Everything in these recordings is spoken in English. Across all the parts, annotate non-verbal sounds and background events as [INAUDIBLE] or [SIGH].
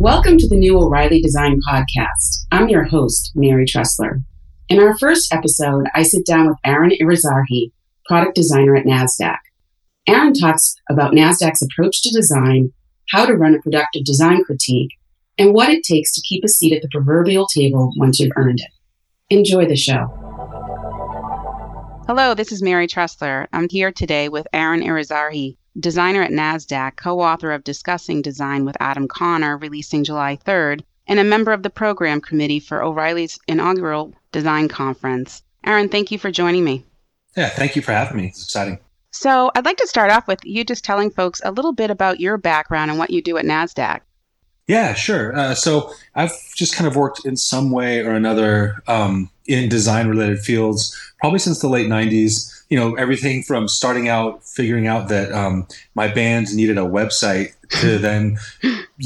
Welcome to the new O'Reilly Design Podcast. I'm your host, Mary Treseler. In our first episode, I sit down with Aaron Irizarry, product designer at NASDAQ. Aaron talks about NASDAQ's approach to design, how to run a productive design critique, and what it takes to keep a seat at the proverbial table once you've earned it. Enjoy the show. Hello, this is Mary Treseler. I'm here today with Aaron Irizarry, designer at NASDAQ, co author of Discussing Design with Adam Connor, releasing July 3rd, and a member of the program committee for O'Reilly's inaugural design conference. Aaron, thank you for joining me. Yeah, thank you for having me. It's exciting. So, I'd like to start off with you just telling folks a little bit about your background and what you do at NASDAQ. Yeah, sure. Uh, so, I've just kind of worked in some way or another um, in design related fields probably since the late 90s you know everything from starting out figuring out that um, my band needed a website to [LAUGHS] then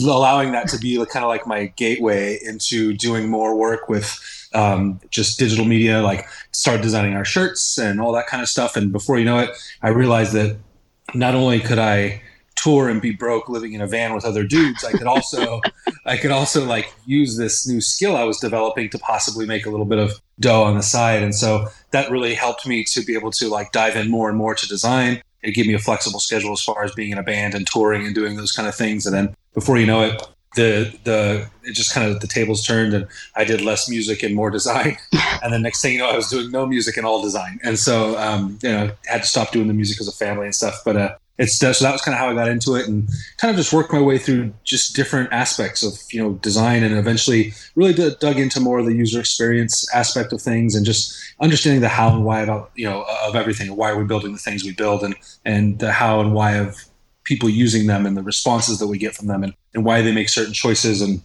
allowing that to be kind of like my gateway into doing more work with um, just digital media like start designing our shirts and all that kind of stuff. And before you know it i realized that not only could i tour and be broke living in a van with other dudes i could also [LAUGHS] i could also like use this new skill i was developing to possibly make a little bit of dough on the side. And so that really helped me to be able to like dive in more and more to design. It gave me a flexible schedule as far as being in a band and touring and doing those kind of things. And then before you know it the the it just kind of the tables turned and I did less music and more design. [LAUGHS] And the next thing you know I was doing no music and all design. And so um, you know had to stop doing the music as a family and stuff. But uh, it's so that was kind of how I got into it and kind of just worked my way through just different aspects of you know design and eventually really d- dug into more of the user experience aspect of things and just understanding the how and why about you know of everything why are we're building the things we build and and the how and why of people using them and the responses that we get from them and, and why they make certain choices and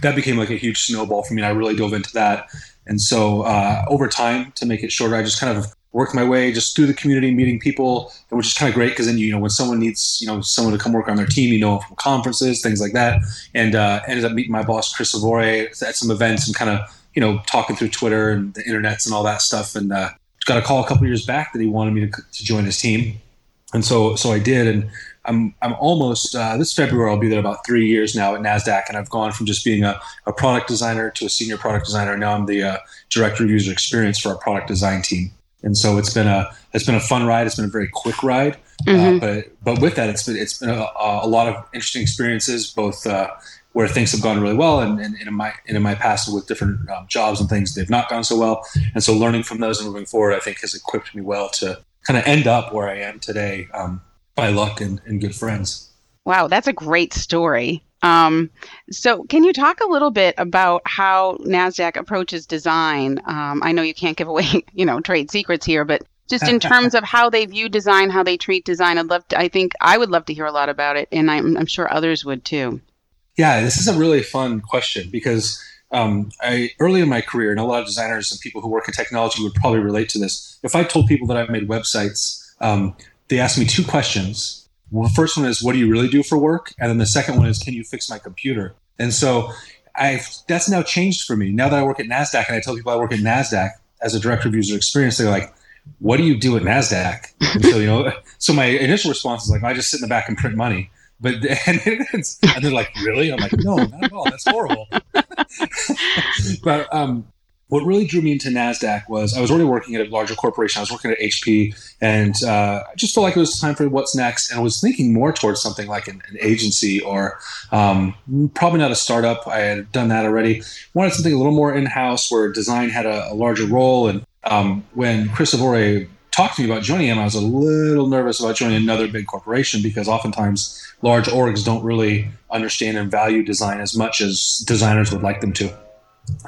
that became like a huge snowball for me and I really dove into that. And so uh, over time to make it shorter I just kind of worked my way just through the community, meeting people, which is kind of great because then you know when someone needs you know someone to come work on their team, you know from conferences, things like that, and uh, ended up meeting my boss Chris Avore at some events and kind of you know talking through Twitter and the internets and all that stuff, and uh, got a call a couple years back that he wanted me to, to join his team, and so so I did, and I'm I'm almost uh, this February I'll be there about three years now at Nasdaq, and I've gone from just being a, a product designer to a senior product designer. Now I'm the uh, director of user experience for our product design team and so it's been a it's been a fun ride. It's been a very quick ride, uh, mm-hmm. uh, but but with that, it's been it's been a, a lot of interesting experiences, both uh, where things have gone really well, and, and, and in my and in my past with different um, jobs and things they've not gone so well. And so learning from those and moving forward, I think has equipped me well to kind of end up where I am today um, by luck and, and good friends. Wow, that's a great story. Um, so, can you talk a little bit about how Nasdaq approaches design? Um, I know you can't give away, [LAUGHS] you know, trade secrets here, but just in [LAUGHS] terms of how they view design, how they treat design, I'd love to, I think I would love to hear a lot about it, and I'm, I'm sure others would too. Yeah, this is a really fun question because um, I early in my career, and a lot of designers and people who work in technology would probably relate to this. If I told people that I've made websites, um, they ask me two questions well, the first one is, what do you really do for work? And then the second one is, can you fix my computer? And so I've, that's now changed for me. Now that I work at NASDAQ and I tell people I work at NASDAQ as a director of user experience, they're like, what do you do at NASDAQ? And so, you know, [LAUGHS] so my initial response is like, I just sit in the back and print money. But [LAUGHS] and, and they're like, really? I'm like, no, not at all. That's horrible. [LAUGHS] but um, what really drew me into NASDAQ was I was already working at a larger corporation. I was working at HP, and uh, I just felt like it was time for what's next. And I was thinking more towards something like an, an agency or um, probably not a startup. I had done that already. Wanted something a little more in house where design had a, a larger role. And um, when Chris Avore talked to me about joining him, I was a little nervous about joining another big corporation because oftentimes large orgs don't really understand and value design as much as designers would like them to.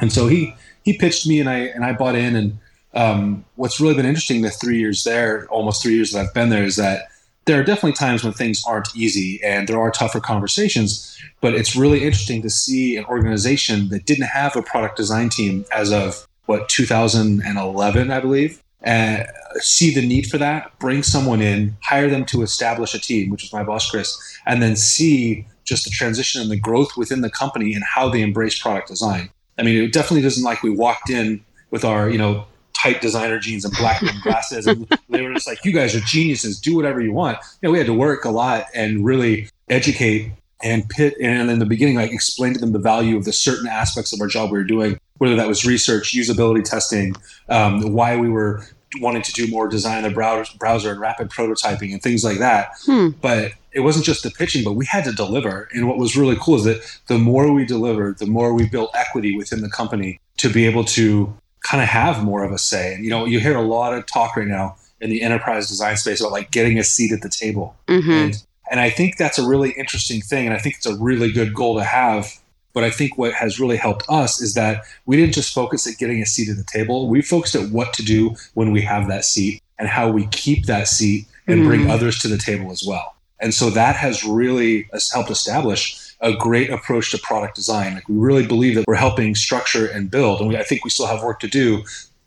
And so he he pitched me and I and I bought in. And um, what's really been interesting the three years there, almost three years that I've been there, is that there are definitely times when things aren't easy and there are tougher conversations. But it's really interesting to see an organization that didn't have a product design team as of what 2011, I believe, and see the need for that, bring someone in, hire them to establish a team, which is my boss Chris, and then see just the transition and the growth within the company and how they embrace product design. I mean, it definitely doesn't like we walked in with our, you know, tight designer jeans and black [LAUGHS] glasses, and they were just like, "You guys are geniuses. Do whatever you want." You know, we had to work a lot and really educate and pit and in the beginning like explain to them the value of the certain aspects of our job we were doing whether that was research usability testing um, why we were wanting to do more design in the browser, browser and rapid prototyping and things like that hmm. but it wasn't just the pitching but we had to deliver and what was really cool is that the more we delivered the more we built equity within the company to be able to kind of have more of a say and you know you hear a lot of talk right now in the enterprise design space about like getting a seat at the table mm-hmm. and and I think that's a really interesting thing. And I think it's a really good goal to have. But I think what has really helped us is that we didn't just focus at getting a seat at the table. We focused at what to do when we have that seat and how we keep that seat and mm. bring others to the table as well. And so that has really helped establish a great approach to product design. Like we really believe that we're helping structure and build. And we, I think we still have work to do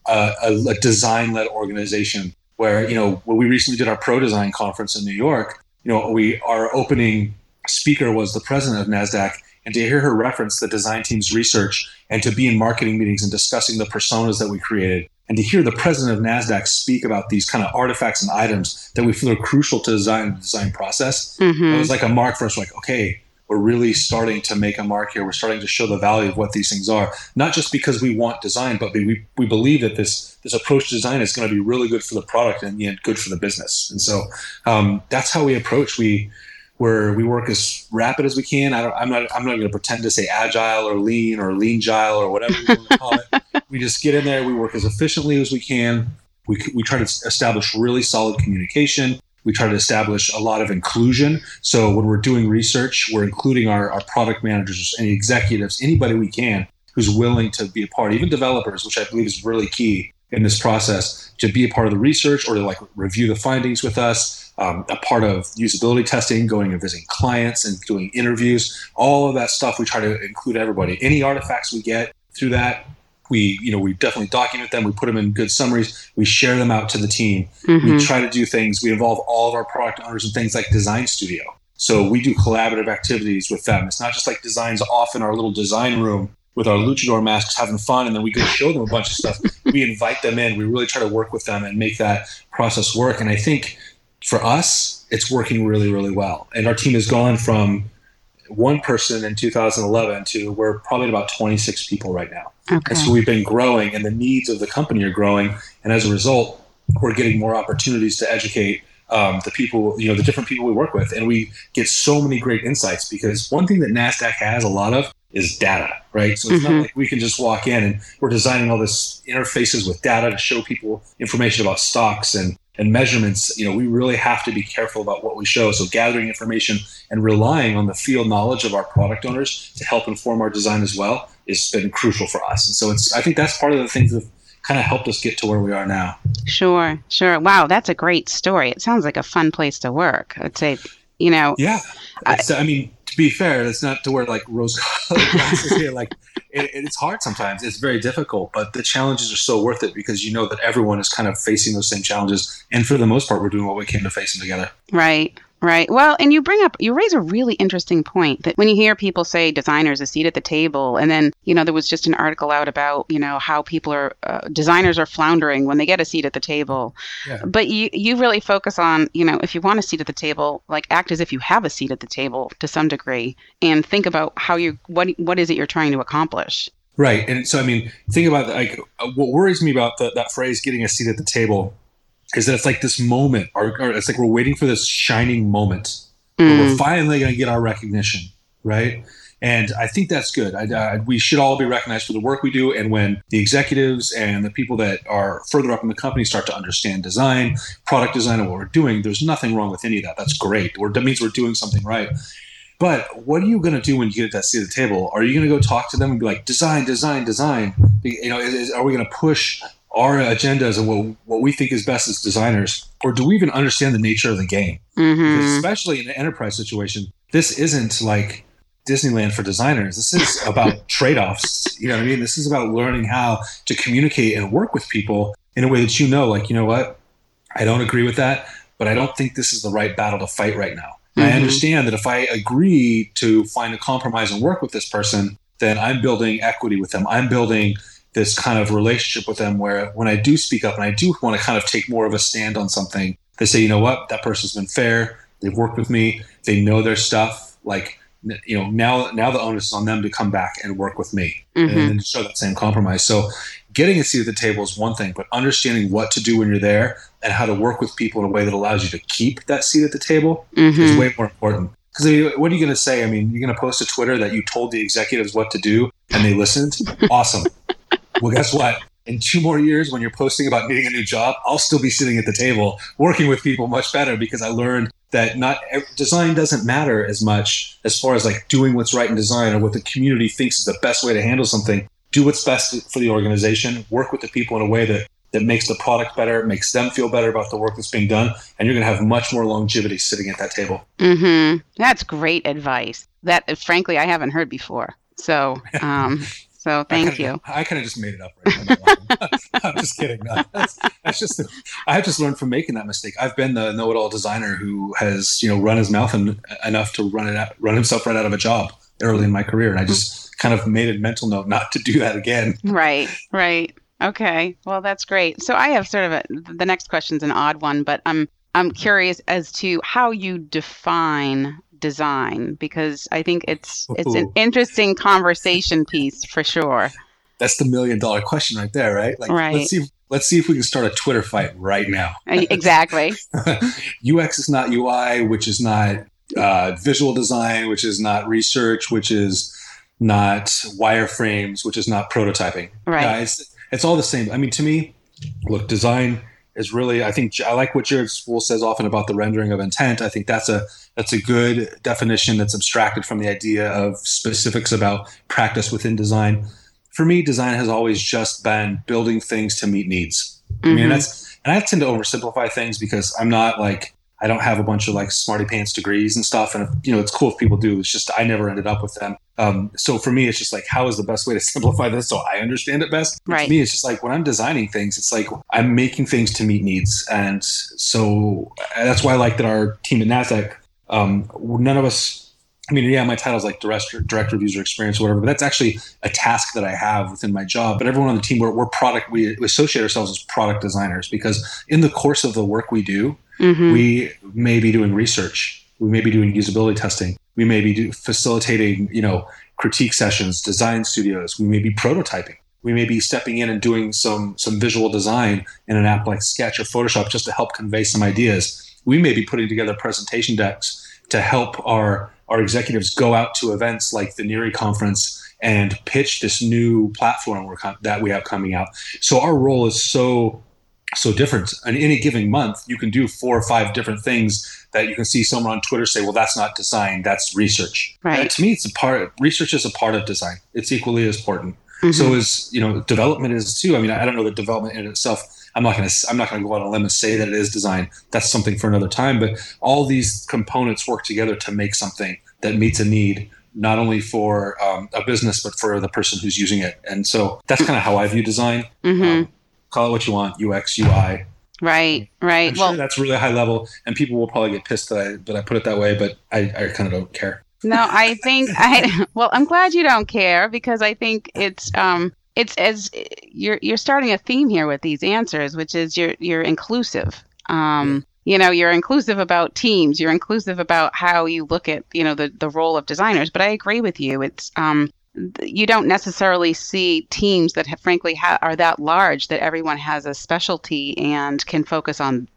uh, a, a design led organization where, you know, when we recently did our pro design conference in New York, you know, we our opening speaker was the president of NASDAQ, and to hear her reference the design team's research and to be in marketing meetings and discussing the personas that we created, and to hear the president of NASDAQ speak about these kind of artifacts and items that we feel are crucial to design the design process, mm-hmm. it was like a mark for us, like, okay, we're really starting to make a mark here. We're starting to show the value of what these things are, not just because we want design, but we, we believe that this this approach to design is going to be really good for the product and yet good for the business. And so um, that's how we approach. We where we work as rapid as we can. I don't, I'm not I'm not going to pretend to say agile or lean or lean gile or whatever you want to call it. [LAUGHS] we just get in there. We work as efficiently as we can. We, we try to establish really solid communication. We try to establish a lot of inclusion. So when we're doing research, we're including our, our product managers, any executives, anybody we can who's willing to be a part, even developers, which I believe is really key in this process, to be a part of the research or to like review the findings with us. Um, a part of usability testing, going and visiting clients and doing interviews, all of that stuff. We try to include everybody. Any artifacts we get through that, we you know we definitely document them we put them in good summaries we share them out to the team mm-hmm. we try to do things we involve all of our product owners in things like design studio so we do collaborative activities with them it's not just like designs off in our little design room with our luchador masks having fun and then we go show them a bunch of stuff we invite them in we really try to work with them and make that process work and i think for us it's working really really well and our team has gone from one person in 2011 to we're probably about 26 people right now. Okay. And so we've been growing and the needs of the company are growing. And as a result, we're getting more opportunities to educate um, the people, you know, the different people we work with. And we get so many great insights because one thing that NASDAQ has a lot of is data, right? So it's mm-hmm. not like we can just walk in and we're designing all this interfaces with data to show people information about stocks and and measurements, you know, we really have to be careful about what we show. So gathering information and relying on the field knowledge of our product owners to help inform our design as well has been crucial for us. And so it's I think that's part of the things that kind of helped us get to where we are now. Sure, sure. Wow, that's a great story. It sounds like a fun place to work. I'd say, you know. Yeah. I, I mean, to be fair, it's not to wear like rose [LAUGHS] colored glasses here. Like it, it's hard sometimes. It's very difficult, but the challenges are so worth it because you know that everyone is kind of facing those same challenges, and for the most part, we're doing what we can to face them together. Right. Right. Well, and you bring up, you raise a really interesting point that when you hear people say designers a seat at the table, and then, you know, there was just an article out about, you know, how people are, uh, designers are floundering when they get a seat at the table. Yeah. But you, you really focus on, you know, if you want a seat at the table, like act as if you have a seat at the table to some degree and think about how you, what, what is it you're trying to accomplish? Right. And so, I mean, think about like what worries me about the, that phrase, getting a seat at the table is that it's like this moment, or, or it's like we're waiting for this shining moment mm. where we're finally going to get our recognition, right? And I think that's good. I, I, we should all be recognized for the work we do. And when the executives and the people that are further up in the company start to understand design, product design, and what we're doing, there's nothing wrong with any of that. That's great. We're, that means we're doing something right. But what are you going to do when you get at that seat at the table? Are you going to go talk to them and be like, design, design, design? You know, is, are we going to push our agendas and what, what we think is best as designers? Or do we even understand the nature of the game? Mm-hmm. Especially in an enterprise situation, this isn't like Disneyland for designers. This is about [LAUGHS] trade offs. You know what I mean? This is about learning how to communicate and work with people in a way that you know, like, you know what? I don't agree with that, but I don't think this is the right battle to fight right now. Mm-hmm. I understand that if I agree to find a compromise and work with this person, then I'm building equity with them. I'm building this kind of relationship with them where when I do speak up and I do want to kind of take more of a stand on something, they say, you know what, that person's been fair. They've worked with me. They know their stuff. Like you know now now the onus is on them to come back and work with me Mhm. and then show that same compromise so getting a seat at the table is one thing but understanding what to do when you're there and how to work with people in a way that allows you to keep that seat at the table is Mhm. way more important because what are you going to say i mean you're going to post to twitter that you told the executives what to do and they listened [LAUGHS] awesome well guess what in two more years when you're posting about needing a new job i'll still be sitting at the table working with people much better because i learned that not design doesn't matter as much as far as like doing what's right in design or what the community thinks is the best way to handle something do what's best for the organization work with the people in a way that that makes the product better makes them feel better about the work that's being done and you're going to have much more longevity sitting at that table Mm-hmm. That's great advice. That, frankly, I haven't heard before. So, um, [LAUGHS] so thank I you. I kind of just made it up. Right I'm. [LAUGHS] I'm just kidding. No, that's, that's just. I have just learned from making that mistake. I've been the know-it-all designer who has, you know, run his mouth en- enough to run it out, run himself right out of a job early in my career, and I just kind of made a mental note not to do that again. Right, right. Okay. Well, that's great. So I have sort of a, the next question's an odd one, but I'm I'm curious as to how you define design because I think it's it's an interesting conversation piece for sure. That's the million-dollar question right there, right? Like, Right. let's see. If, let's see if we can start a Twitter fight right now. Uh, exactly. [LAUGHS] UX is not UI, which is not uh, visual design, which is not research, which is not wireframes, which is not prototyping. Right. Yeah, it's, it's all the same. I mean, to me, look, design is really. I think I like what Jared Spool says often about the rendering of intent. I think that's a that's a good definition that's abstracted from the idea of specifics about practice within design. For me, design has always just been building things to meet needs. I mean, Mhm. that's and I tend to oversimplify things because I'm not like I don't have a bunch of like smarty pants degrees and stuff, and you know it's cool if people do. It's just I never ended up with them. Um, so for me, it's just like how is the best way to [LAUGHS] simplify this so I understand it best. Right. To me, it's just like when I'm designing things, it's like I'm making things to meet needs, and so that's why I like that our team at Nasdaq. Um, none of us. I mean, yeah, my title is like director, director of user experience, or whatever, but that's actually a task that I have within my job. But everyone on the team, we're, we're product, we, we associate ourselves as product designers because in the course of the work we do, Mhm. we may be doing research, we may be doing usability testing, we may be facilitating, you know, critique sessions, design studios, we may be prototyping. We may be stepping in and doing some some visual design in an app like Sketch or Photoshop just to help convey some ideas. We may be putting together presentation decks to help our our executives go out to events like the NIRI conference and pitch this new platform that we have coming out. So our role is so so different. In any given month, you can do four or five different things that you can see someone on Twitter say, "Well, that's not design, that's research." Right. And to me, it's a part. Research is a part of design. It's equally as important. Mhm. So is you know development is too. I mean, I don't know that development in itself. I'm not going to. I'm not going to go out on a limb and say that it is design. That's something for another time. But all these components work together to make something that meets a need, not only for um, a business but for the person who's using it. And so that's kind of how I view design. Mhm. Um, call it what you want, UX, UI. Right, right. I'm well, sure that's really high level, and people will probably get pissed that I that I put it that way. But I, I kind of don't care. no, I think [LAUGHS] I. Well, I'm glad you don't care because I think it's um it's as you're you're starting a theme here with these answers, which is you're you're inclusive. Um, you know, you're inclusive about teams. You're inclusive about how you look at you know the the role of designers. But I agree with you. It's um you don't necessarily see teams that have, frankly ha- are that large that everyone has a specialty and can focus on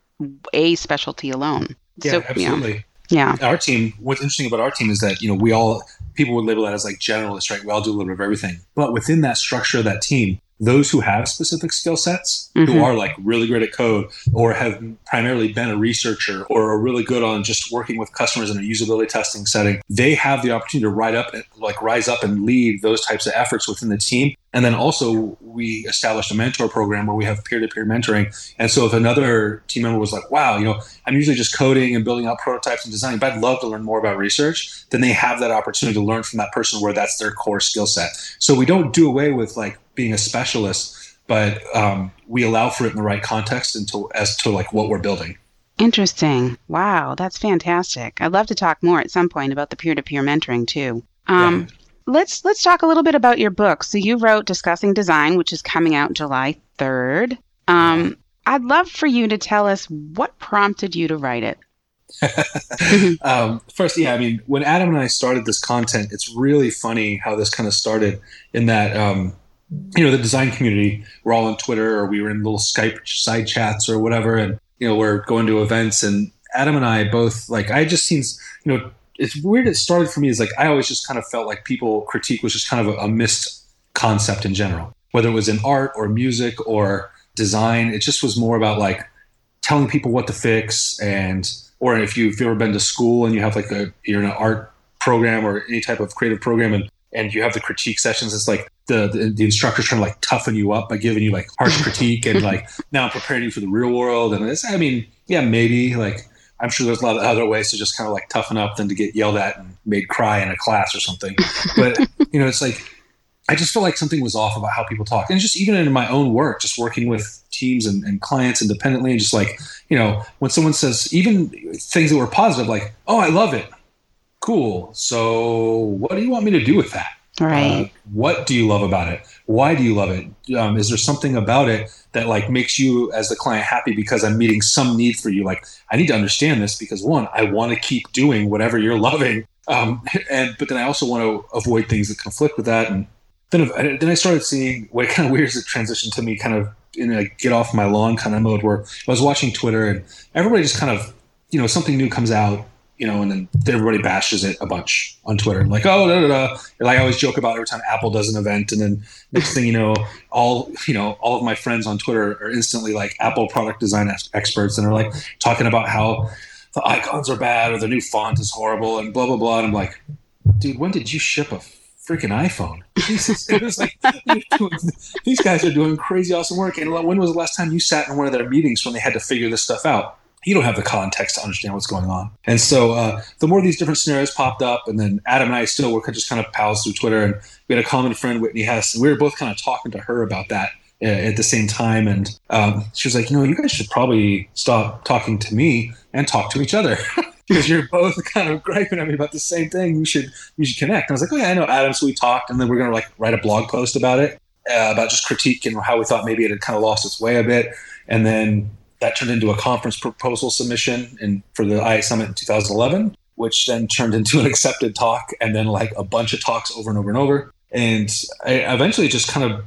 a specialty alone. Yeah, so, you know, absolutely. yeah. Our team. What's interesting about our team is that you know we all people would label that as like generalists, right? We all do a little bit of everything. But within that structure of that team, those who have specific skill sets, who Mhm. are like really great at code, or have primarily been a researcher, or are really good on just working with customers in a usability testing setting, they have the opportunity to ride up, and like rise up and lead those types of efforts within the team. And then also we established a mentor program where we have peer-to-peer mentoring. And so if another team member was like, "Wow, you know, I'm usually just coding and building out prototypes and designing, but I'd love to learn more about research," then they have that opportunity to learn from that person where that's their core skill set. So we don't do away with like being a specialist, but um, we allow for it in the right context into as to like what we're building. Interesting. Wow, that's fantastic. I'd love to talk more at some point about the peer-to-peer mentoring too. Um, Let's let's talk a little bit about your book. So you wrote Discussing Design, which is coming out July third. Um, I'd love for you to tell us what prompted you to write it. [LAUGHS] um, first, yeah, I mean, when Adam and I started this content, it's really funny how this kind of started in that, um, you know, the design community, we're all on Twitter or we were in little Skype side chats or whatever. And, you know, we're going to events and Adam and I both, like, I just seen, you know, it's weird. It started for me is like, I always just kind of felt like people critique was just kind of a, a missed concept in general, whether it was in art or music or design. It just was more about like telling people what to fix and or if you've ever been to school and you have like a you're in an art program or any type of creative program and and you have the critique sessions it's like the, the, the instructor's trying to like toughen you up by giving you like harsh critique and like [LAUGHS] now I'm preparing you for the real world and it's I mean yeah maybe like I'm sure there's a lot of other ways to just kind of like toughen up than to get yelled at and made cry in a class or something but [LAUGHS] you know it's like I just feel like something was off about how people talk. And just even in my own work, just working with teams and, and, clients independently, and just like, you know, when someone says even things that were positive, like, oh, I love it. Cool. So what do you want me to do with that? Right. Uh, what do you love about it? Why do you love it? Um, is there something about it that like makes you as the client happy because I'm meeting some need for you? Like, I need to understand this because one, I want to keep doing whatever you're [LAUGHS] loving. Um, and, but then I also want to avoid things that conflict with that. And, then then I started seeing what kind of [LAUGHS] weird is it transitioned to me kind of in a get off my lawn kind of mode where I was watching Twitter and everybody just kind of you know something new comes out you know and then everybody bashes it a bunch on Twitter I'm like oh da, da, da. like I always joke about every time Apple does an event and then next thing you know all you know all of my friends on Twitter are instantly like Apple product design experts and are like talking about how the icons are bad or the new font is horrible and blah blah blah and I'm like dude when did you ship a freaking iPhone. [LAUGHS] It was like [LAUGHS] these guys are doing crazy awesome work. And when was the last time you sat in one of their meetings when they had to figure this stuff out? You don't have the context to understand what's going on. And so uh, the more these different scenarios popped up, and then Adam and I still were just kind of pals through Twitter, and we had a common friend, Whitney Hess, and we were both kind of talking to her about that uh, at the same time. And um, she was like, you know, you guys should probably stop talking to me and talk to each other. [LAUGHS] because you're both kind of griping at me about the same thing. You should you should connect. And I was like, oh yeah, I know Adam. So we talked, and then we're gonna like write a blog post about it, uh, about just critique and how we thought maybe it had kind of lost its way a bit. And then that turned into a conference proposal submission and for the IA Summit in 2011, which then turned into an accepted talk, and then like a bunch of talks over and over and over. And I eventually just kind of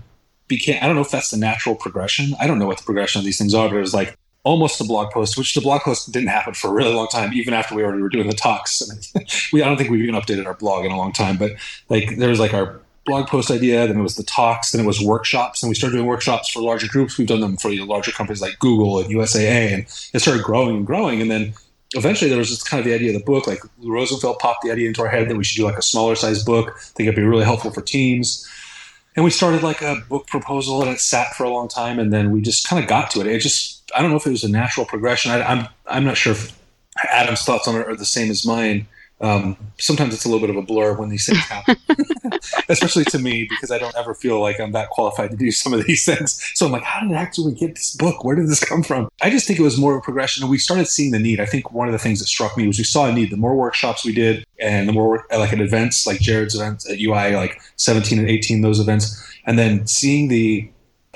became. I don't know if that's the natural progression. I don't know what the progression of these things are, but it was like almost a blog post, which the blog post didn't happen for a really long time, even after we already were doing the talks. [LAUGHS] we I don't think we've even updated our blog in a long time, but like there was like our blog post idea, then it was the talks, then it was workshops, and we started doing workshops for larger groups. We've done them for you know, larger companies like Google and USAA, and it started growing and growing, and then. Eventually, there was just kind of the idea of the book. Like Rosenfeld popped the idea into our head that we should do like a smaller size book. I think it'd be really helpful for teams and we started like a book proposal and it sat for a long time and then we just kind of got to it it just I don't know if it was a natural progression. I, am I'm, I'm not sure if Adam's thoughts on it are the same as mine. Um, sometimes it's a little bit of a blur when these things happen, [LAUGHS] especially to me because I don't ever feel like I'm that qualified to do some of these things. So I'm like, how did I actually get this book? Where did this come from? I just think it was more of a progression, and we started seeing the need. I think one of the things that struck me was we saw a need. The more workshops we did, and the more like at events like Jared's events at UI, like 17 and 18, those events, and then seeing the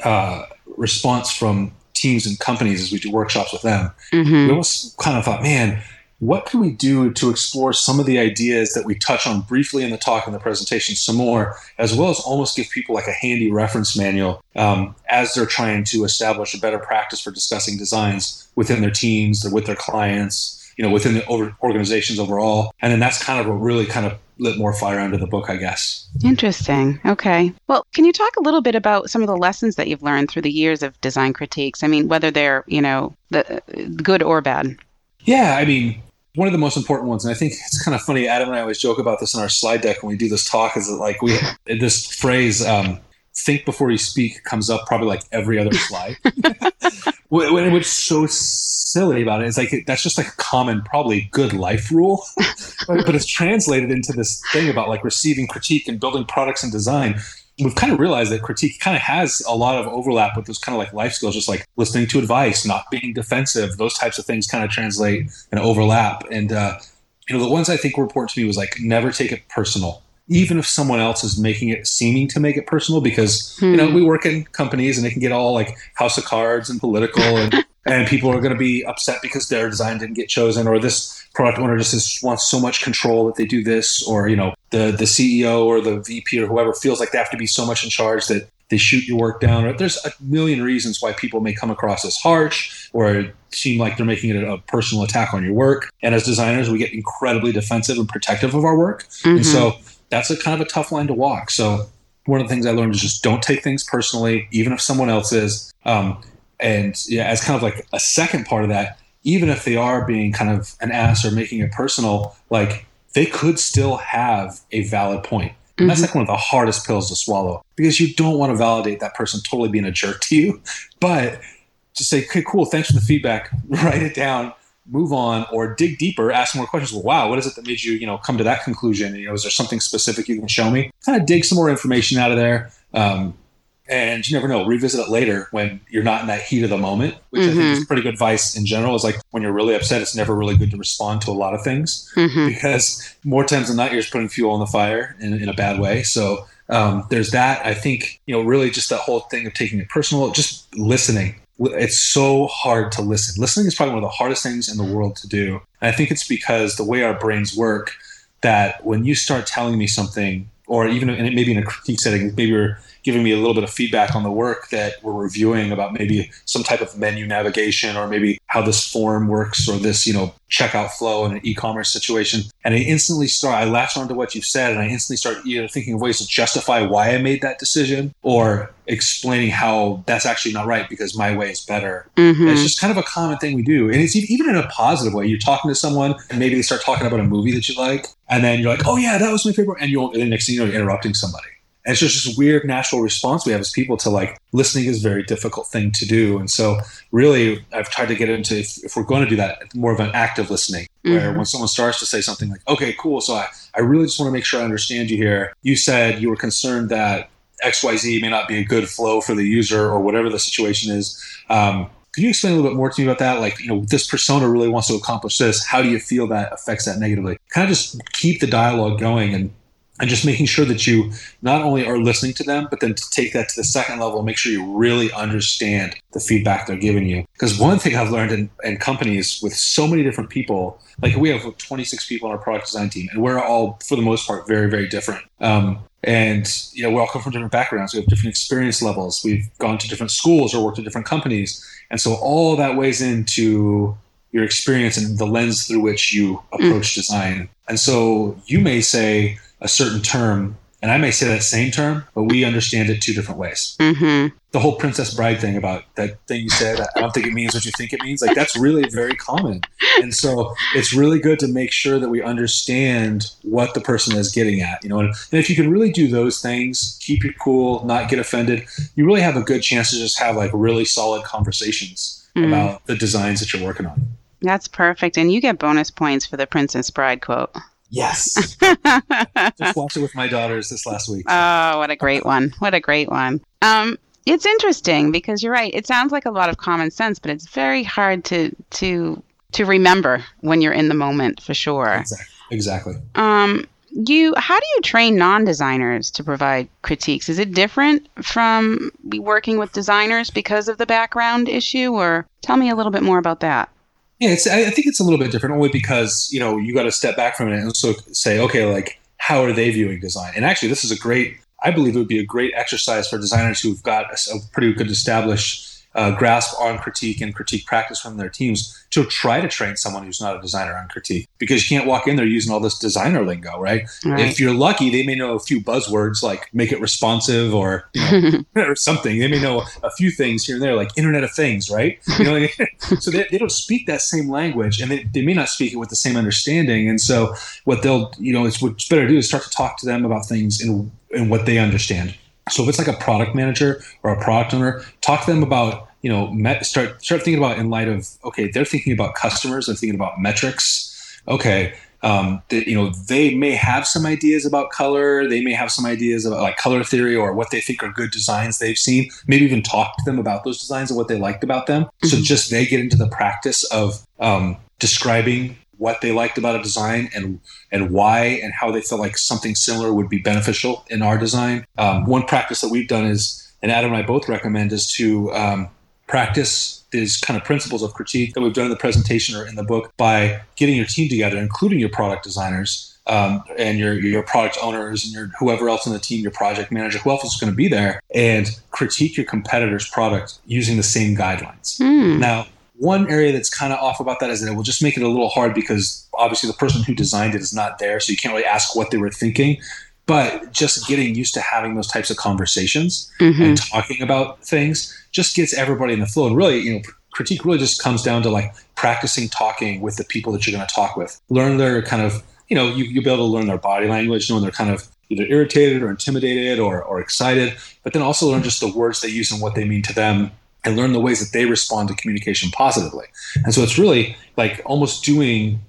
uh, response from teams and companies as we do workshops with them. Mm-hmm. We almost kind of thought, man, what can we do to explore some of the ideas that we touch on briefly in the talk and the presentation some more, as well as almost give people like a handy reference manual um, as they're trying to establish a better practice for discussing designs within their teams or with their clients, you know, within the organizations overall. And then that's kind of what really kind of lit more fire under the book, I guess. Interesting. Okay. Well, can you talk a little bit about some of the lessons that you've learned through the years of design critiques? I mean, whether they're, you know, the, good or bad. Yeah, I mean, one of the most important ones, and I think it's kind of funny. Adam and I always joke about this in our slide deck when we do this talk. Is that like we [LAUGHS] this phrase um, "think before you speak" comes up probably like every other slide. [LAUGHS] What's so silly about it is like that's just like a common, probably good life rule, [LAUGHS] but it's translated into this thing about like receiving critique and building products and design. We've kind of realized that critique kind of has a lot of overlap with those kind of like life skills, just like listening to advice, not being defensive. Those types of things kind of translate and overlap. And uh, you know, the ones I think were important to me was like never take it personal even if someone else is making it seeming to make it personal because hmm. you know hmm. we work in companies and they can get all like house of cards and political and [LAUGHS] and people are going to be upset because their design didn't get chosen or this product owner just is, wants so much control that they do this or you know the the ceo or the vp or whoever feels like they have to be so much in charge that they shoot your work down. Or there's a million reasons why people may come across as harsh or seem like they're making it a personal attack on your work. And as designers we get incredibly defensive and protective of our work. Mm-hmm. and so that's a kind of a tough line to walk. So one of the things i learned is just don't take things personally even if someone else is. Um, and yeah, as kind of like a second part of that, even if they are being kind of an ass or making it personal, like they could still have a valid point. And that's mm-hmm. like one of the hardest pills to swallow because you don't want to validate that person totally being a jerk to you. But just say, okay, cool, thanks for the feedback. [LAUGHS] Write it down, move on, or dig deeper, ask more questions. Well, wow, what is it that made you, you know, come to that conclusion? You know, is there something specific you can show me? Kind of dig some more information out of there. Um, and you never know revisit it later when you're not in that heat of the moment which mm-hmm. i think is mm-hmm. pretty good advice in general is like when you're really upset it's never really good to respond to a lot of things mm-hmm. because more times than not you're just putting fuel on the fire in, in a bad way so um, there's that i think you know really just that whole thing of taking it personal just listening it's so hard to listen listening is probably one of the hardest things in the world to do and i think it's because the way our brains work that when you start telling me something or even maybe in a critique setting maybe you're giving me a little bit of feedback on the work that we're reviewing about maybe some type of menu navigation or maybe how this form works or this, you know, checkout flow in an e-commerce situation. And I instantly start, I latch onto what you've said and I instantly start either thinking of ways to justify why I made that decision or explaining how that's actually not right because my way is better. Mm-hmm. It's just kind of a common thing we do. And it's even in a positive way. You're talking to someone and maybe they start talking about a movie that you like. And then you're like, oh yeah, that was my favorite. And you'll, and the next thing you know, you're interrupting somebody. And it's just this weird natural response we have as people to like listening is a very difficult thing to do. And so really I've tried to get into if, if we're going to do that, more of an active listening where mm-hmm. when someone starts to say something like, okay, cool. So I, I really just want to make sure I understand you here. You said you were concerned that XYZ may not be a good flow for the user or whatever the situation is. Um, could you explain a little bit more to me about that? Like, you know, this persona really wants to accomplish this. How do you feel that affects that negatively? Kind of just keep the dialogue going and and just making sure that you not only are listening to them, but then to take that to the second level, make sure you really understand the feedback they're giving you. Because one thing I've learned in, in, companies with so many different people, like we have 26 people on our product design team, and we're all, for the most part, very, very different. Um, and you know, we all come from different backgrounds. We have different experience levels. We've gone to different schools or worked at different companies, and so all that weighs into your experience and the lens through which you approach mm. design. And so you may say, a certain term, and I may say that same term, but we understand it two different ways. Mm-hmm. The whole Princess Bride thing about that thing you said, I don't think it means what you think it means. Like that's really very common, and so it's really good to make sure that we understand what the person is getting at. You know, and, and if you can really do those things, keep your cool, not get offended, you really have a good chance to just have like really solid conversations mm. about the designs that you're working on. That's perfect, and you get bonus points for the Princess Bride quote. Yes. [LAUGHS] Just watched it with my daughters this last week. Oh, what a great one. What a great one. Um, it's interesting because you're right. It sounds like a lot of common sense, but it's very hard to to to remember when you're in the moment for sure. Exactly. Exactly. Um, you how do you train non-designers to provide critiques? Is it different from working with designers because of the background issue, or tell me a little bit more about that? Yeah, it's, I think it's a little bit different only because you know you got to step back from it and also say, okay, like how are they viewing design? And actually, this is a great. I believe it would be a great exercise for designers who've got a, a pretty good established uh, grasp on critique and critique practice from their teams to try to train someone who's not a designer on critique because you can't walk in there using all this designer lingo, right? right. If you're lucky, they may know a few buzzwords like make it responsive or you know, [LAUGHS] [LAUGHS] or something. They may know a few things here and there, like Internet of Things, right? You know, [LAUGHS] so they, they don't speak that same language and they, they may not speak it with the same understanding. And so what they'll, you know, it's what's better to do is start to talk to them about things in in what they understand. So if it's like a product manager or a product owner, talk to them about you know met, start start thinking about in light of okay they're thinking about customers they're thinking about metrics. Okay um, that you know they may have some ideas about color they may have some ideas about like color theory or what they think are good designs they've seen. Maybe even talk to them about those designs and what they liked about them. Mm-hmm. so just they get into the practice of um, describing what they liked about a design and and why and how they felt like something similar would be beneficial in our design. Um, one practice that we've done is, and Adam and I both recommend, is to um, practice these kind of principles of critique that we've done in the presentation or in the book by getting your team together, including your product designers. Um, and your your product owners and your whoever else on the team, your project manager, who else is going to be there, and critique your competitor's product using the same guidelines. Hmm. Now, one area that's kind of off about that is that it will just make it a little hard because obviously the person who designed it is not there, so you can't really ask what they were thinking. But just getting used to having those types of conversations Mhm. and talking about things just gets everybody in the flow. And really, you know, critique really just comes down to like practicing talking with the people that you're going to talk with. Learn their kind of, you know, you, you'll be able to learn their body language, know when they're kind of either irritated or intimidated or, or excited, but then also learn just the words they use and what they mean to them and learn the ways that they respond to communication positively. And so it's really like almost doing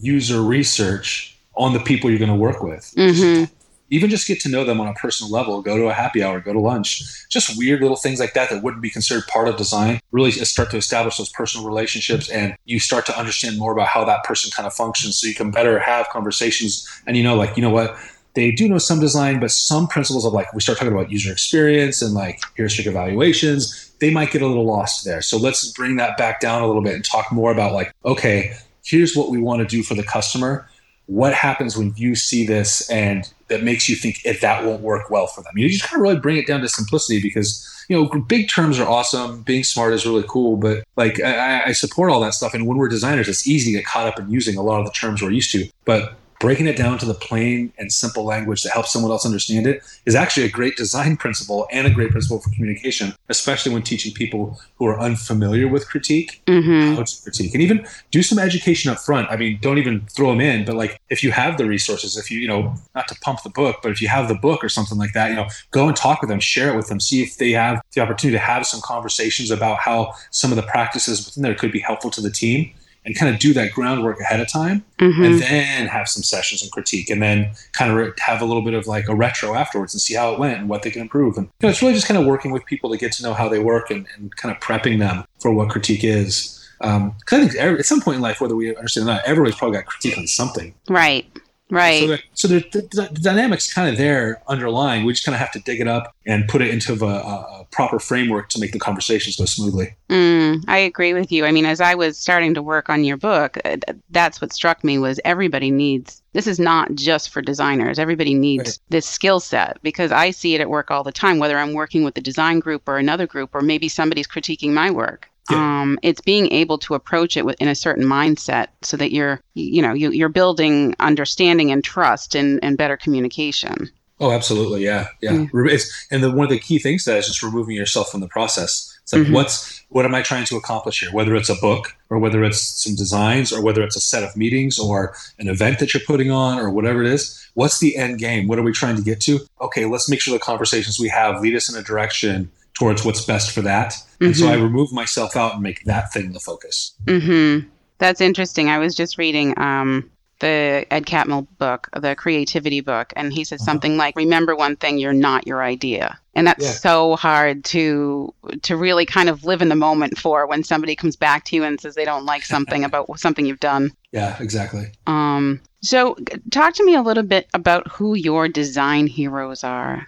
user research on the people you're going to work with. Mhm. Even just get to know them on a personal level. Go to a happy hour, go to lunch. Just weird little things like that that wouldn't be considered part of design. Really start to establish those personal relationships, and you start to understand more about how that person kind of functions, so you can better have conversations. And you know, like you know what, they do know some design, but some principles of like we start talking about user experience and like heuristic evaluations, they might get a little lost there. So let's bring that back down a little bit and talk more about like, okay, here's what we want to do for the customer. What happens when you see this and that makes you think if that won't work well for them? You just kind of really bring it down to simplicity because you know big terms are awesome. Being smart is really cool, but like I, I support all that stuff. And when we're designers, it's easy to get caught up in using a lot of the terms we're used to. But breaking it down to the plain and simple language that helps someone else understand it is actually a great design principle and a great principle for communication, especially when teaching people who are unfamiliar with critique Mhm. how to critique and even do some education up front. I mean, don't even throw them in, but like if you have the resources, if you, you know, not to pump the book, but if you have the book or something like that, you know, go and talk with them, share it with them, see if they have the opportunity to have some conversations about how some of the practices within there could be helpful to the team and kind of do that groundwork ahead of time Mhm. and then have some sessions and critique and then kind of re- have a little bit of like a retro afterwards and see how it went and what they can improve and you know, it's really just kind of working with people to get to know how they work and, and kind of prepping them for what critique is because i think every, at some point in life whether we understand or not everybody's probably got critique on something Right. Right. so, the, so the, the, the dynamics kind of there underlying we just kind of have to dig it up and put it into a, a, proper framework to make the conversations go smoothly Mm, I agree with you. I mean, as I was starting to work on your book, uh, that's what struck me was everybody needs this is not just for designers. Everybody needs Right. this skill set because I see it at work all the time, whether I'm working with the design group or another group, or maybe somebody's critiquing my work. Yeah. Um, it's being able to approach it with, in a certain mindset so that you're, you know, you, you're building understanding and trust and, and better communication. Oh, absolutely. Yeah. Yeah. Yeah. It's, and the, one of the key things that is just removing yourself from the process. It's like, Mhm. what's, what am I trying to accomplish here? Whether it's a book or whether it's some designs or whether it's a set of meetings or an event that you're putting on or whatever it is, what's the end game? What are we trying to get to? Okay, let's make sure the conversations we have lead us in a direction towards what's best for that. And so. I remove myself out and make that thing the focus. hmm That's interesting. I was just reading um, the Ed Catmull book, the creativity book, and he said Uh-huh. something like, "Remember one thing: you're not your idea." And that's Yeah. so hard to to really kind of live in the moment for when somebody comes back to you and says they don't like something [LAUGHS] about something you've done. Yeah, exactly. Um, so, talk to me a little bit about who your design heroes are,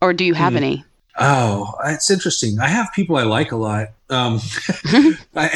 or do you have Hmm. any? Oh, it's interesting. I have people I like a lot. Um, [LAUGHS] [LAUGHS] I,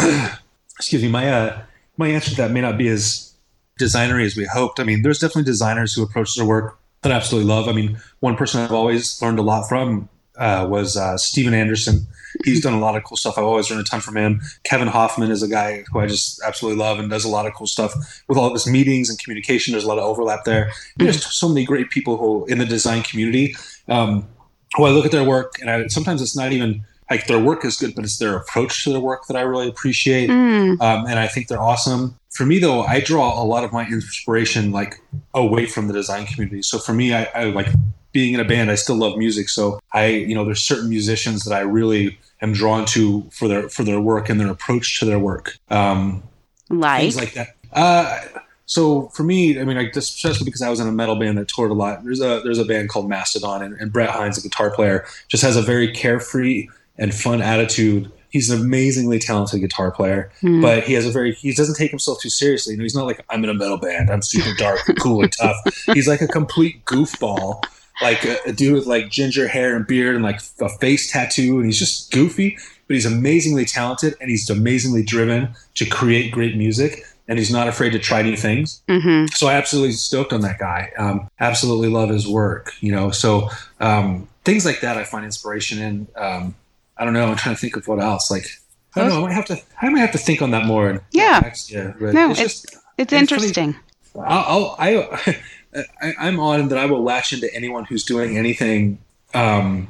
and- [CLEARS THROAT] excuse me. My uh, my answer to that may not be as designery as we hoped. I mean, there's definitely designers who approach their work that I absolutely love. I mean, one person I've always learned a lot from uh, was uh, Stephen Anderson. He's done a lot of cool stuff. I've always learned a ton from him. Kevin Hoffman is a guy who I just absolutely love and does a lot of cool stuff with all of his meetings and communication. There's a lot of overlap there. There's so many great people who in the design community um, who I look at their work and I, sometimes it's not even like their work is good, but it's their approach to their work that I really appreciate. Mm, Um, and I think they're awesome. For me, though, I draw a lot of my inspiration like away from the design community. So for me, I, I like being in a band. I still love music, so I, you know, there's certain musicians that I really am drawn to for their for their work and their approach to their work. Um, like, things like that. Uh, so for me, I mean, like especially because I was in a metal band that toured a lot. There's a there's a band called Mastodon, and, and Brent Hinds, a guitar player, just has a very carefree and fun attitude. He's an amazingly talented guitar player, mm, but he has a very he doesn't take himself too seriously. You know, he's not like I'm in a metal band. I'm super dark, and [LAUGHS] cool, and tough. He's like a complete goofball, like a, a dude with like ginger hair and beard and like a face tattoo, and he's just goofy. but he's amazingly talented and he's amazingly driven to create great music and he's not afraid to try new things. Mm-hmm. So I absolutely stoked on that guy. Um, absolutely love his work. You know, so um, things like that I find inspiration in. Um, I don't know. I'm trying to think of what else. Like I don't know. I might have to. I might have to think on that more. Yeah. get back to you, but No, it's it's- just It's interesting. I'll, I'll I, [LAUGHS] I I'm on that I will latch into anyone who's doing anything um,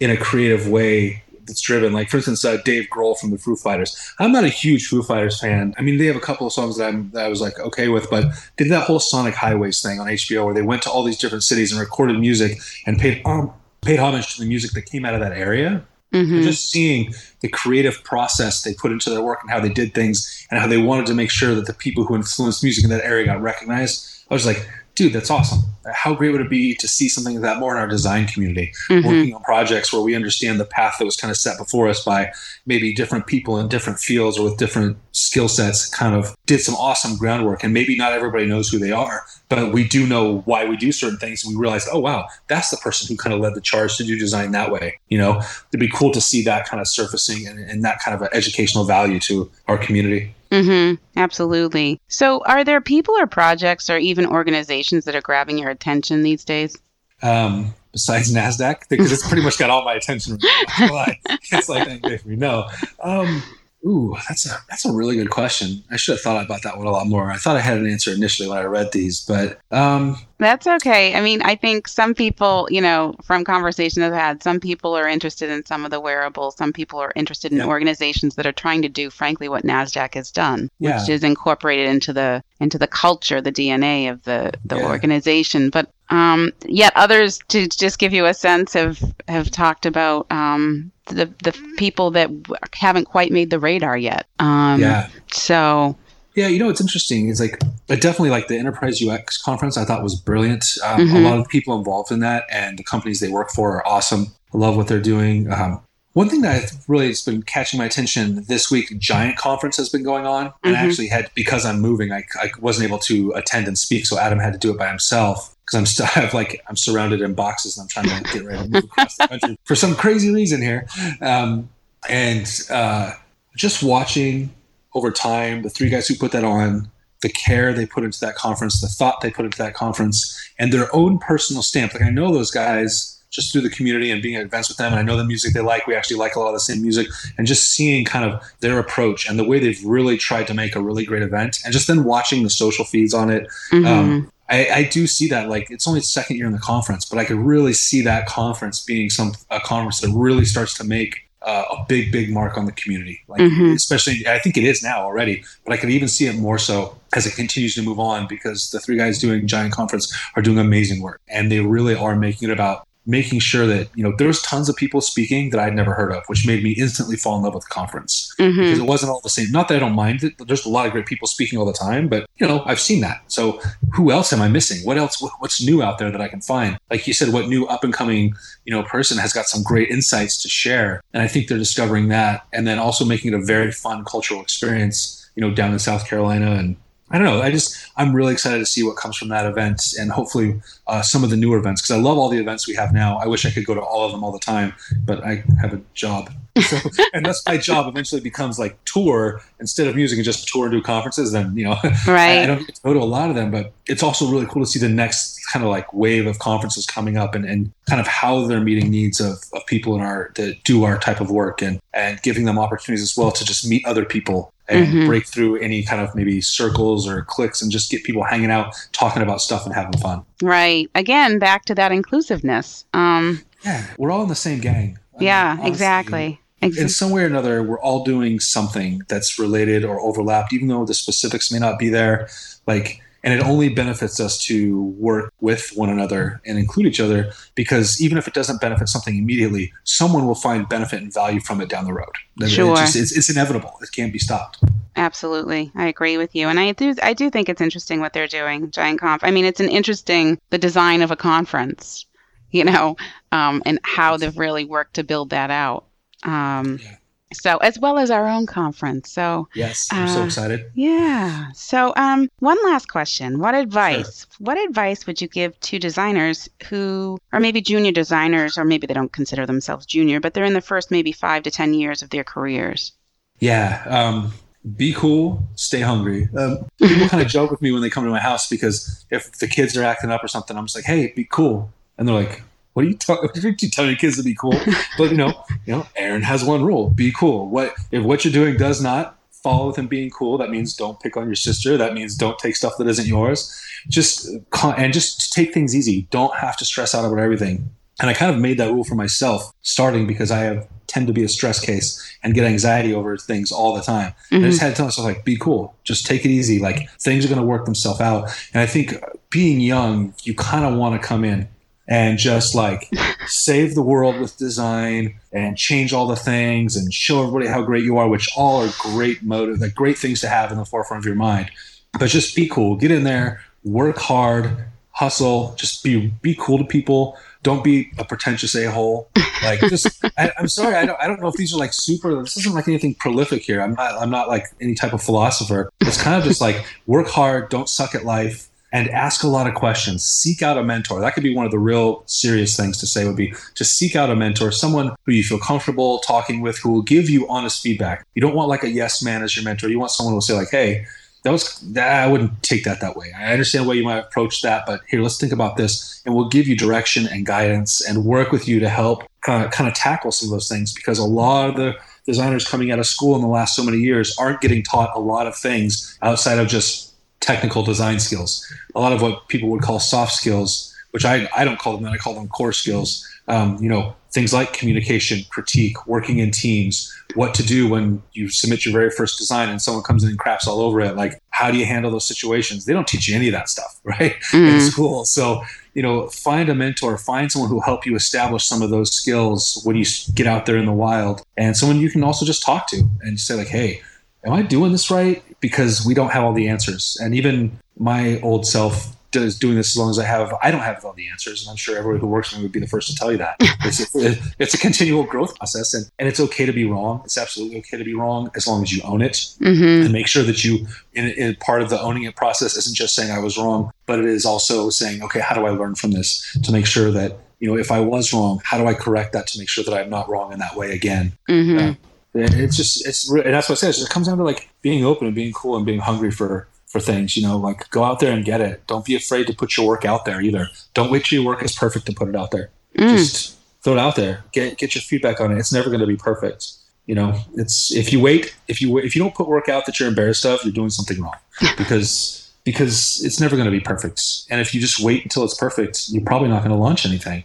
in a creative way that's driven. Like for instance, uh, Dave Grohl from the Foo Fighters. I'm not a huge Foo Fighters fan. I mean, they have a couple of songs that, I'm, that I was like okay with, but did that whole Sonic Highways thing on HBO where they went to all these different cities and recorded music and paid um, paid homage to the music that came out of that area. hmm just seeing the creative process they put into their work and how they did things and how they wanted to make sure that the people who influenced music in that area got recognized. I was like, dude, that's awesome. How great would it be to see something like that more in our design community, hmm working on projects where we understand the path that was kind of set before us by maybe different people in different fields or with different skill sets, kind of did some awesome groundwork. And maybe not everybody knows who they are, but we do know why we do certain things. And we realize, oh, wow, that's the person who kind of led the charge to do design that way. You know, it'd be cool to see that kind of surfacing and, and that kind of an educational value to our community. hmm Absolutely. So, are there people or projects or even organizations that are grabbing your attention these days? Um, besides NASDAQ, because it's pretty much got all my attention. Right. [LAUGHS] It's like that day for me. No. Um, ooh, that's a that's a really good question. I should have thought about that one a lot more. I thought I had an answer initially when I read these, but um, That's okay. I mean, I think some people, you know, from conversations I've had, some people are interested in some of the wearables. Some people are interested in Yeah. organizations that are trying to do, frankly, what Nasdaq has done, Yeah. which is incorporated into the into the culture, the DNA of the the Yeah. organization. But um, yet others, to just give you a sense, have have talked about um, the the people that haven't quite made the radar yet. Um, yeah. So. Yeah, you know what's interesting is like I definitely like the Enterprise UX conference. I thought was brilliant. Um, Mhm. A lot of people involved in that and the companies they work for are awesome. I love what they're doing. Um, one thing that really has been catching my attention this week, Giant Conference has been going on, and I Mhm. actually had because I'm moving, I, I wasn't able to attend and speak, so Adam had to do it by himself because I'm still [LAUGHS] I have like I'm surrounded in boxes and I'm trying to get ready to move across the country [LAUGHS] for some crazy reason here. Um, and uh, just watching over time the three guys who put that on the care they put into that conference the thought they put into that conference and their own personal stamp. Like i know those guys just through the community and being at events with them and i know the music they like. We actually like a lot of the same music. And just seeing kind of their approach and the way they've really tried to make a really great event and just then watching the social feeds on it mhm. um, I, I do see that like it's only second year in the conference, but I could really see that conference being some a conference that really starts to make uh, a big, big mark on the community. Like Mhm. especially, I think it is now already, but I can even see it more so as it continues to move on because the three guys doing Giant Conference are doing amazing work, and they really are making it about making sure that you know there's tons of people speaking that I'd never heard of, which made me instantly fall in love with the conference Mhm. because it wasn't all the same. Not that I don't mind it. There's a lot of great people speaking all the time, but you know, I've seen that. So who else am I missing? What else? What's new out there that I can find? Like you said, what new up and coming you know person has got some great insights to share? And I think they're discovering that, and then also making it a very fun cultural experience. You know, down in South Carolina and. I don't know. I just I'm really excited to see what comes from that event, and hopefully uh, some of the newer events because I love all the events we have now. I wish I could go to all of them all the time, but I have a job, [LAUGHS] so, and that's my job. Eventually becomes like tour instead of music and just tour and do conferences. Then you know, [LAUGHS] I, I don't get to go to a lot of them, but it's also really cool to see the next kind of like wave of conferences coming up and, and kind of how they're meeting needs of, of people in our that do our type of work and and giving them opportunities as well to just meet other people and Mhm. break through any kind of maybe circles or clicks and just get people hanging out talking about stuff and having fun. Right. Again, back to that inclusiveness. Um, Yeah, we're all in the same gang. I mean, yeah, honestly, exactly. in some way or another, we're all doing something that's related or overlapped, even though the specifics may not be there. Like, and it only benefits us to work with one another and include each other because even if it doesn't benefit something immediately, someone will find benefit and value from it down the road. Sure. just- it's, it's inevitable. It can't be stopped. Absolutely. I agree with you. And I do I do think it's interesting what they're doing, Giant Conf. I mean, it's an interesting the design of a conference, you know, um, and how they've really worked to build that out. Um, Yeah. So, as well as our own conference. So, yes, I'm uh, so excited. Yeah. So, um, one last question. What advice, sure. what advice would you give to designers who are maybe junior designers, or maybe they don't consider themselves junior, but they're in the first maybe five to 10 years of their careers? Yeah. Um, be cool, stay hungry. Um, people kind of joke with me when they come to my house because if the kids are acting up or something, I'm just like, hey, be cool. And they're like, what are you talking? [LAUGHS] You telling your kids to be cool? But you know, you know, Aaron has one rule: be cool. What if what you're doing does not fall within being cool? That means don't pick on your sister. That means don't take stuff that isn't yours. Just and just take things easy. Don't have to stress out about everything. And I kind of made that rule for myself, starting because I have tend to be a stress case and get anxiety over things all the time. Mm-hmm. I just had to tell myself like, be cool, just take it easy. Like things are going to work themselves out. And I think being young, you kind of want to come in and just like save the world with design and change all the things and show everybody how great you are, which all are great motive, like great things to have in the forefront of your mind. But just be cool, get in there, work hard, hustle, just be be cool to people. Don't be a pretentious a hole. Like, just I, am sorry, I don't I don't know if these are like super. This isn't like anything prolific here. I'm not I'm not like any type of philosopher. It's kind of just like work hard, don't suck at life, and ask a lot of questions. Seek out a mentor. That could be one of the real serious things to say would be to seek out a mentor, someone who you feel comfortable talking with, who will give you honest feedback. You don't want like a yes man as your mentor. You want someone who will say like, hey, that was that, I wouldn't take that that way. I understand why you might approach that, but here, let's think about this, and we'll give you direction and guidance and work with you to help kind of kind of tackle some of those things because a lot of the designers coming out of school in the last so many years aren't getting taught a lot of things outside of just technical design skills. A lot of what people would call soft skills, which I, I don't call them that, I call them core skills. Um, you know, things like communication, critique, working in teams, what to do when you submit your very first design and someone comes in and craps all over it. Like, how do you handle those situations? They don't teach you any of that stuff, [LAUGHS] right? Mm. In school. So, you know, find a mentor, find someone who will help you establish some of those skills when you get out there in the wild, and someone you can also just talk to and say, like, hey, am I doing this right? Because we don't have all the answers. And even my old self does doing this as long as I have, I don't have all the answers. And I'm sure everyone who works with me would be the first to tell you that. [LAUGHS] It's a, it's a continual growth process and, and it's okay to be wrong. It's absolutely okay to be wrong as long as you own it mm-hmm. and make sure that you, in, in part of the owning it process isn't just saying I was wrong, but it is also saying, okay, how do I learn from this to make sure that you know, if I was wrong, how do I correct that to make sure that I'm not wrong in that way again? Mm-hmm. Uh, it's just it's and that's what I said. It comes down to like being open and being cool and being hungry for for things. You know, like go out there and get it. Don't be afraid to put your work out there either. Don't wait till your work is perfect to put it out there. Mm. Just throw it out there. Get get your feedback on it. It's never going to be perfect. You know, it's if you wait, if you if you don't put work out that you're embarrassed of, you're doing something wrong [LAUGHS] because because it's never going to be perfect. And if you just wait until it's perfect, you're probably not going to launch anything.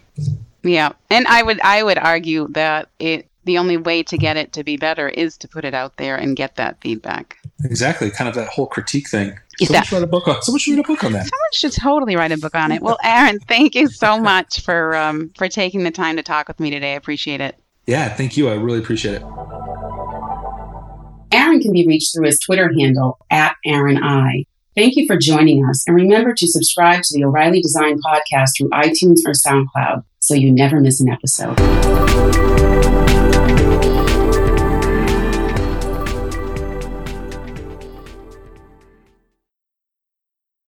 Yeah, and I would I would argue that it the only way to get it to be better is to put it out there and get that feedback. Exactly, kind of that whole critique thing. Someone should write a book on. Someone should read a book on that. Someone should totally write a book on it. Well, Aaron, thank you so [LAUGHS] much for um, for taking the time to talk with me today. I appreciate it. Yeah, thank you. I really appreciate it. Aaron can be reached through his Twitter handle at Aaron I. Thank you for joining us, and remember to subscribe to the O'Reilly Design Podcast through iTunes or SoundCloud so you never miss an episode.